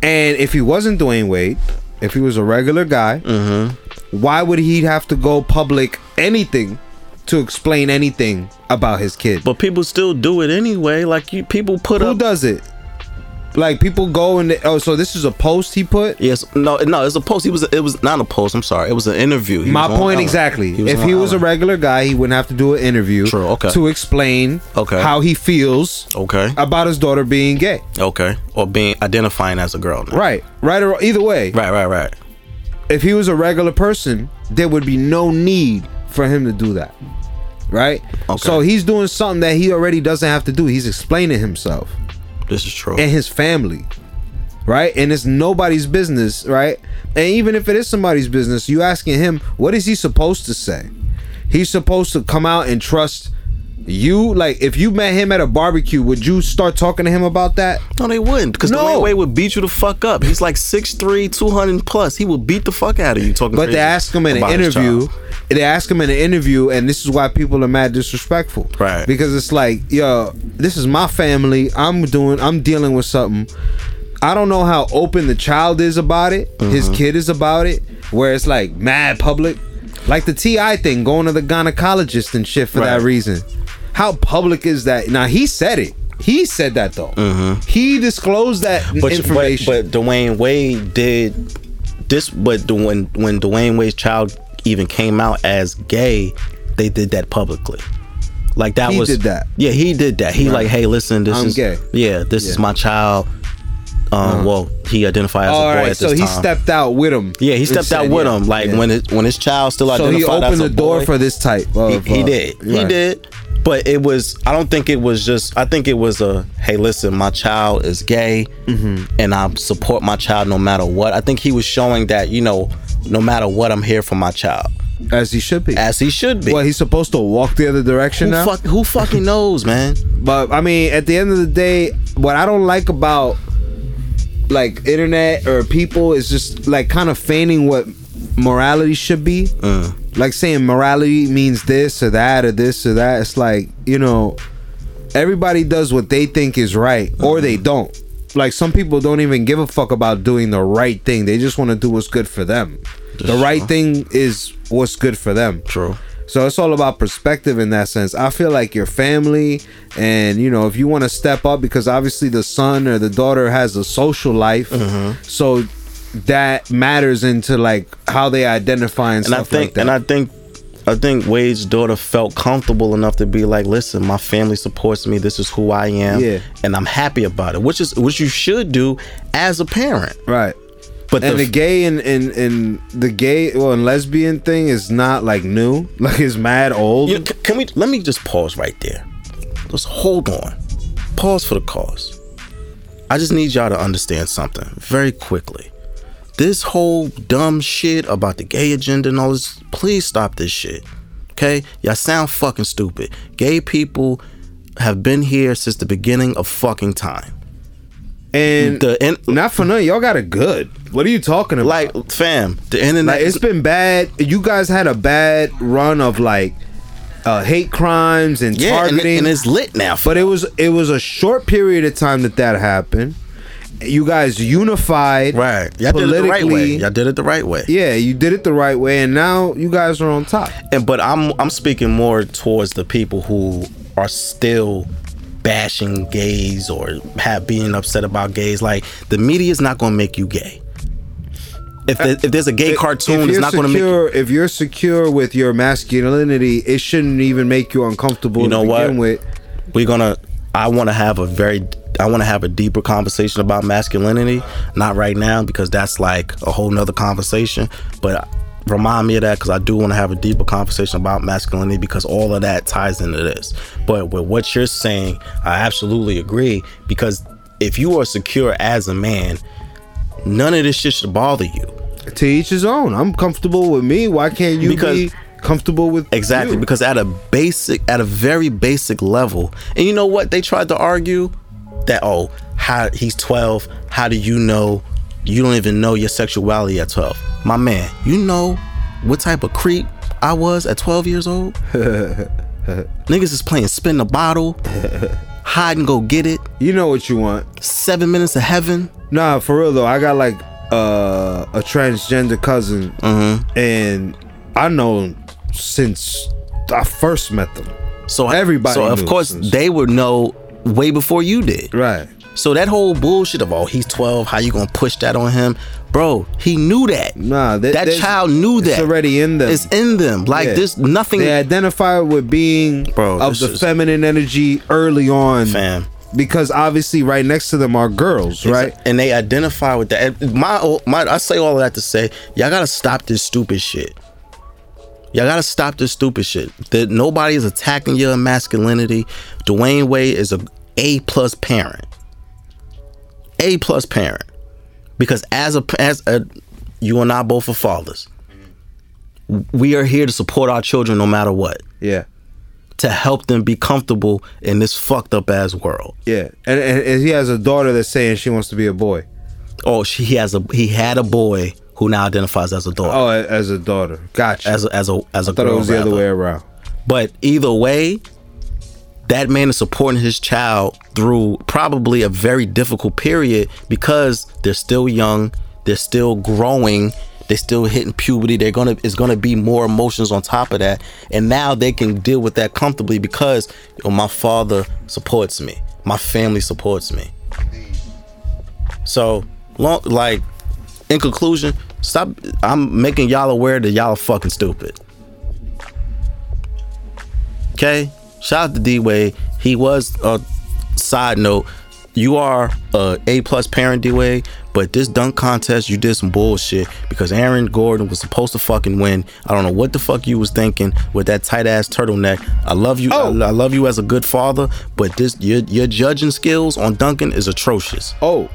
And if he wasn't Dwyane Wade, if he was a regular guy, Mm-hmm. why would he have to go public anything to explain anything about his kid? But people still do it anyway. Like you, people put Who up. Who does it? Like people go and they, oh, so this is a post he put. Yes, no, no. It's a post. He was. It was not a post. I'm sorry. It was an interview. He My point exactly. if on he was a regular guy, he wouldn't have to do an interview True, okay. to explain Okay. how he feels okay, about his daughter being gay. okay, or being identifying as a girl. Now. Right, right, or either way. right, right, right. If he was a regular person, there would be no need for him to do that. Right. Okay. So he's doing something that he already doesn't have to do. He's explaining himself This is true. and his family. Right, and it's nobody's business, right? And even if it is somebody's business, you asking him, what is he supposed to say? He's supposed to come out and trust you. Like, if you met him at a barbecue, would you start talking to him about that? no, they wouldn't, because No. Dwyane Wade would beat you the fuck up. He's like 6'3", 200 plus. He would beat the fuck out of you talking. But they ask him in an his interview. They ask him in an interview, and this is why people are mad disrespectful. Right. Because it's like, yo, this is my family. I'm doing. I'm dealing with something. I don't know how open the child is about it. His Mm-hmm. kid is about it. Where it's like mad public, like the T.I. thing, going to the gynecologist and shit for that reason. How public is that? Now he said it. He said that though. He disclosed that Mm-hmm. but, information. But, but Dwyane Wade did this. But when when Dwyane Wade's child even came out as gay, they did that publicly. Like that He was did that. Yeah, he did that. He like, hey, listen, this I'm is gay. Yeah, this is my child. Um, well, he identified as All a boy right, at so this he stepped out with him. yeah, he stepped out with yeah, him. Like yeah. when his when his child still So identified he opened a the door for this type. Of, he, he uh, did. He right. did. But it was. I don't think it was just. I think it was a. Hey, listen, my child is gay, Mm-hmm. and I support my child no matter what. I think he was showing that you know, no matter what, I'm here for my child, as he should be. as he should be. well, he's supposed to walk the other direction who, now. fuck, who fucking knows, man? But I mean, at the end of the day, what I don't like about like internet or people is just like kind of feigning what morality should be. Uh. Like saying morality means this or that or this or that. It's like you know, everybody does what they think is right or they don't. Like some people don't even give a fuck about doing the right thing. They just want to do what's good for them. the right thing is what's good for them. True. So it's all about perspective in that sense. I feel like your family, and you know, if you want to step up, because obviously the son or the daughter has a social life, Mm-hmm. so that matters into like how they identify and, And I stuff think, like that. and I think, I think Wade's daughter felt comfortable enough to be like, "Listen, my family supports me. This is who I am, Yeah. and I'm happy about it." Which is which you should do as a parent. right. But And the, the gay and, and and the gay well and lesbian thing is not like new, like it's mad old. You, c- can we let me just pause right there. Just hold on. Pause for the cause. I just need y'all to understand something very quickly. This whole dumb shit about the gay agenda and all this, please stop this shit. Okay? Y'all sound fucking stupid. Gay people have been here since the beginning of fucking time. and The in, not for nothing, y'all got it good. What are you talking about? like fam, the internet Like it's been bad. You guys had a bad run of like uh, hate crimes and yeah, and, targeting, and it's lit now. but it was it was a short period of time that that happened. You guys unified, right. Y'all did it the right way. Y'all did it the right way. Yeah, you did it the right way, and now you guys are on top. and but I'm I'm speaking more towards the people who are still bashing gays or have being upset about gays. Like the media is not going to make you gay. If, there, if there's a gay If- cartoon, it's not going to make you. If you're secure with your masculinity, it shouldn't even make you uncomfortable You know what? with. We're gonna. I want to have a very. I want to have a deeper conversation about masculinity. Not right now because that's like a whole nother conversation. But remind me of that because I do want to have a deeper conversation about masculinity because all of that ties into this. But with what you're saying, I absolutely agree because if you are secure as a man, none of this shit should bother you. To each his own. I'm comfortable with me. Why can't you Because- be comfortable with Exactly, you? because at a basic, at a very basic level, and you know what they tried to argue that oh, how he's twelve, how do you know? You don't even know your sexuality at twelve, my man. You know what type of creep I was at twelve years old. Niggas is playing spin the bottle, hide and go get it. you know what you want. Seven minutes of heaven. Nah, for real though, I got like uh, a transgender cousin, Mm-hmm. and I know since I first met them. So Everybody So of course they would know way before you did. Right. So that whole bullshit of oh he's 12, how you gonna push that on him, bro? He knew that. Nah, they- that child knew it's that. already in them. It's in them. Like Yeah. there's nothing. They identify with being Bro, of the feminine energy early on, Fam. Because obviously, right next to them are girls, right? And they identify with that. And My oh, my I say all of that to say y'all gotta stop this stupid shit. Y'all gotta stop this stupid shit. That nobody is attacking your masculinity. Dwyane Wade is a A plus parent. A plus parent. Because as a as a you and I both are fathers. We are here to support our children no matter what. Yeah, To help them be comfortable in this fucked up ass world. yeah. And, and, and he has a daughter that's saying she wants to be a boy. Oh, she he has a he had a boy who now identifies as a daughter. Oh, as a daughter. Gotcha. as a, as a as a I thought girl, it was the other way around. But either way, that man is supporting his child through probably a very difficult period because they're still young, they're still growing, they're still hitting puberty. They're gonna it's gonna be more emotions on top of that, and now they can deal with that comfortably because yo, my father supports me, my family supports me. So, long, like in conclusion, stop. I'm making y'all aware that y'all are fucking stupid. Okay, shout out to D Wade. He was a side note. You are uh, a A plus parent, D Wade, but this dunk contest, you did some bullshit because Aaron Gordon was supposed to fucking win. I don't know what the fuck you was thinking with that tight ass turtleneck. I love you. Oh. I, I love you as a good father, but this your your judging skills on dunking is atrocious Oh,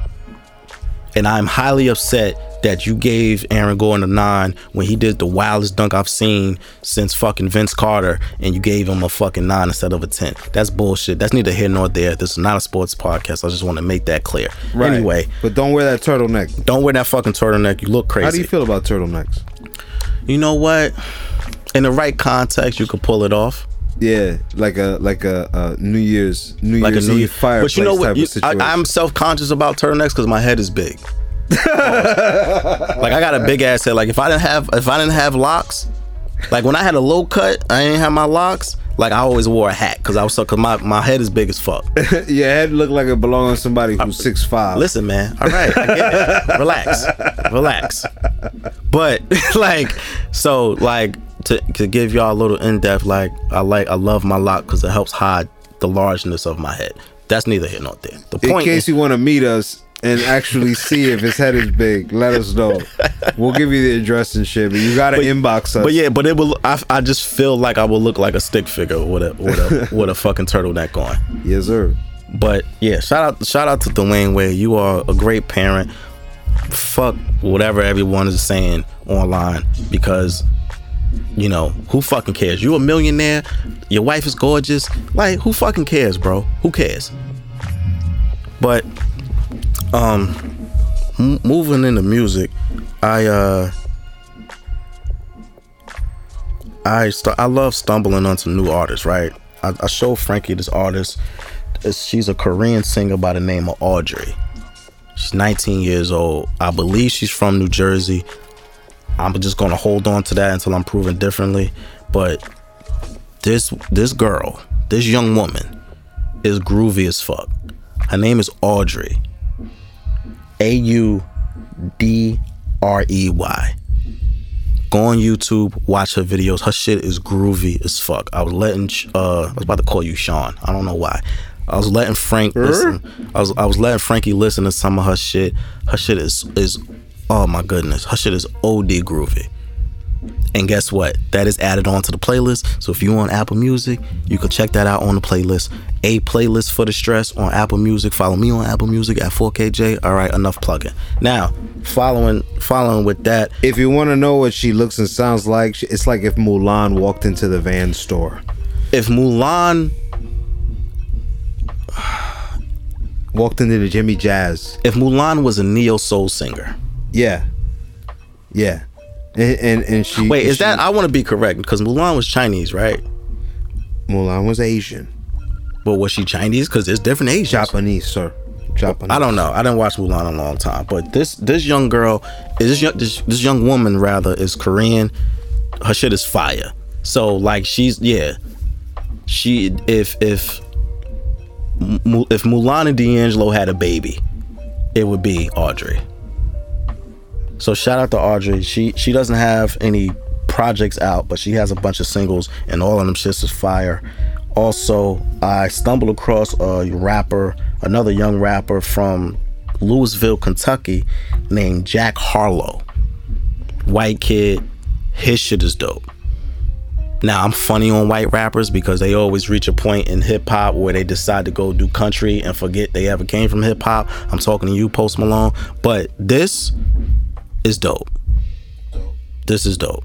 and I'm highly upset that you gave Aaron Gordon a nine when he did the wildest dunk I've seen since fucking Vince Carter, and you gave him a fucking nine instead of a ten. That's bullshit. That's neither here nor there. This is not a sports podcast. I just want to make that clear. right. Anyway, but don't wear that turtleneck. don't wear that fucking turtleneck. You look crazy. How do you feel about turtlenecks? You know what? In the right context, you could pull it off. Yeah, like a like a, a New Year's New Like Year's a new Eve fireplace But you know what? You-. I, I'm self conscious about turtlenecks because my head is big. like I got a big ass head. Like if I didn't have if I didn't have locks, like when I had a low cut, I didn't have my locks. Like I always wore a hat because I was so cause my, my head is big as fuck. Your head look like it belongs to somebody who's six five. Listen, man. All right, I get it. relax, relax. But like, so like to to give y'all a little in depth, like I like I love my lock because it helps hide the largeness of my head. That's neither here nor there. The point In case is, you want to meet us and actually see if his head is big, let us know. We'll give you the address and shit, but you gotta inbox us. But yeah, but it will. I, I just feel like I will look like a stick figure with a with a with a fucking turtleneck on. yes, sir. But yeah, shout out shout out to Dwyane Wade. You are a great parent. Fuck whatever everyone is saying online because you know who fucking cares. You a millionaire. Your wife is gorgeous. Like who fucking cares, bro? Who cares? But um, m- moving into music, I uh. I st- I love stumbling onto new artists, right? I, I show Frankie this artist. She's a Korean singer by the name of Audrey. She's 19 years old. I believe she's from New Jersey. I'm just gonna hold on to that until I'm proven differently. But this this girl, this young woman, is groovy as fuck. Her name is Audrey. A U D R E Y. Go on YouTube, watch her videos. Her shit is groovy as fuck. I was letting, uh, I was about to call you Sean. I don't know why. I was letting Frank listen. I was I was letting Frankie listen to some of her shit. Her shit is is oh my goodness. Her shit is OD groovy. And guess what? That is added onto the playlist. So if you on Apple Music, you can check that out on the playlist. A playlist for the stress on Apple Music. Follow me on Apple Music at 4KJ. All right, enough plugging. Now, following following with that, If you want to know what she looks and sounds like, she- it's like if Mulan walked into the Van store. if Mulan Walked into the Jimmy Jazz. if Mulan was a neo soul singer. Yeah. Yeah. And and, and she Wait, is she- that I want to be correct because Mulan was Chinese, right? Mulan was Asian. But was she Chinese? Because there's different Asians. Japanese, sir. Japanese. I don't know. I didn't watch Mulan in a long time. But this this young girl, is this young this, this young woman rather is Korean. Her shit is fire. So like she's yeah, she if if if Mulan and D'Angelo had a baby, it would be Audrey. So shout out to Audrey. She she doesn't have any projects out, but she has a bunch of singles, and all of them shits is fire. Also, I stumbled across a rapper, another young rapper from Louisville, Kentucky, named Jack Harlow. White kid, his shit is dope. Now I'm funny on white rappers because they always reach a point in hip hop where they decide to go do country and forget they ever came from hip hop. I'm talking to you, Post Malone. But this is dope. This is dope.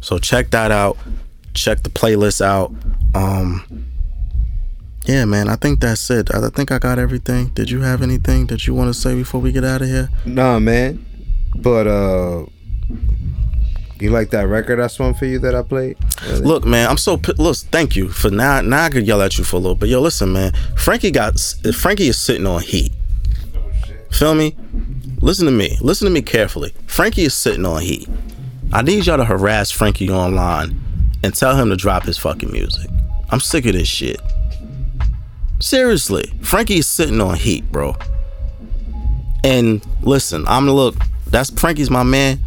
So check that out. Check the playlist out. Um yeah, man, I think that's it. I think I got everything. Did you have anything that you want to say before we get out of here? Nah, man. But uh you like that record I swung for you that I played? Look, man, I'm so look. Thank you for now. Now I could yell at you for a little but Yo, listen, man. Frankie got Frankie is sitting on heat. Feel me? Listen to me. Listen to me carefully. Frankie is sitting on heat. I need y'all to harass Frankie online and tell him to drop his fucking music. I'm sick of this shit. Seriously, Frankie is sitting on heat, bro. And listen, I'm look. That's Frankie's my man,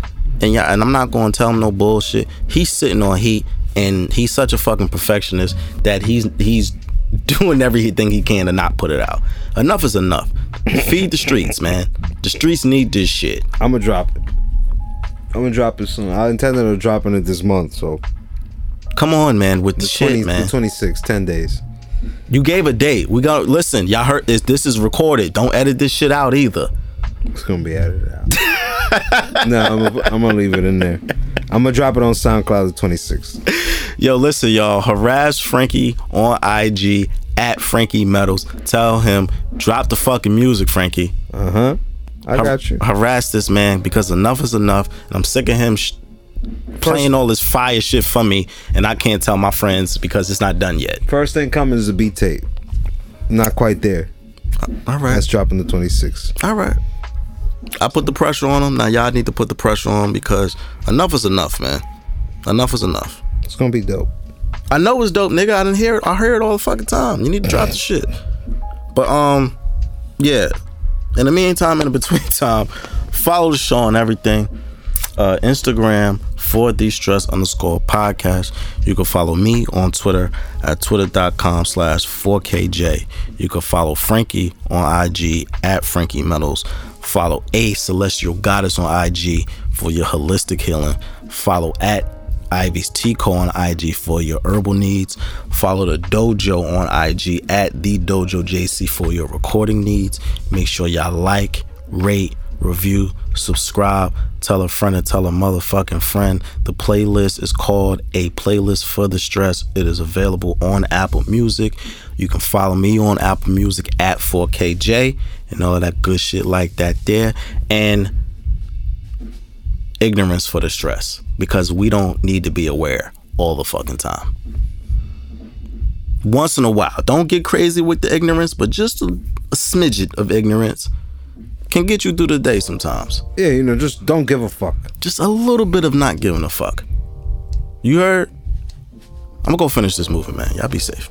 and yeah, and I'm not to tell him no bullshit. He's sitting on heat, and he's such a fucking perfectionist that he's he's doing everything he can to not put it out. Enough is enough. Feed the streets, man. The streets need this shit. I'm gonna drop it. I'm gonna drop it soon. I intended on dropping it this month, so Come on, man, with the, the shit, 20, man. the 26, 10 days. You gave a date. We got listen. Y'all heard this. This is recorded. Don't edit this shit out either. It's gonna be edited out. no, I'm gonna, I'm gonna leave it in there. I'm gonna drop it on SoundCloud the 26th. Yo, listen, y'all. Harass Frankie on IG at Frankie Metals. Tell him drop the fucking music, Frankie. Uh huh. I Har- got you. Harass this man because enough is enough, and I'm sick of him sh- playing all this fire shit for me, and I can't tell my friends because it's not done yet. First thing coming is a beat tape. Not quite there. All right, That's dropping the 26th. all right. I put the pressure on him. Now y'all need to put the pressure on because enough is enough, man. Enough is enough. It's gonna be dope. I know it's dope, nigga. I didn't hear it. I hear it all the fucking time. You need to drop the shit. But um, yeah. In the meantime, in the between time, follow the show on everything. Uh, Instagram for the stress underscore podcast. You can follow me on Twitter at twitter.com slash 4KJ. You can follow Frankie on IG at Frankie Metals. Follow A Celestial Goddess on IG for your holistic healing. Follow at Ivy's Tico on IG for your herbal needs. Follow the dojo on IG at the dojo JC for your recording needs. Make sure y'all like, rate, review, subscribe, tell a friend and tell a motherfucking friend. The playlist is called A Playlist for the Stress. It is available on Apple Music. You can follow me on Apple Music at 4KJ and all of that good shit like that there. And ignorance for the stress because we don't need to be aware all the fucking time. Once in a while, don't get crazy with the ignorance, but just a, a smidget of ignorance can get you through the day sometimes. Yeah, you know, just don't give a fuck. Just a little bit of not giving a fuck. You heard? I'm gonna go finish this movie, man. Y'all be safe.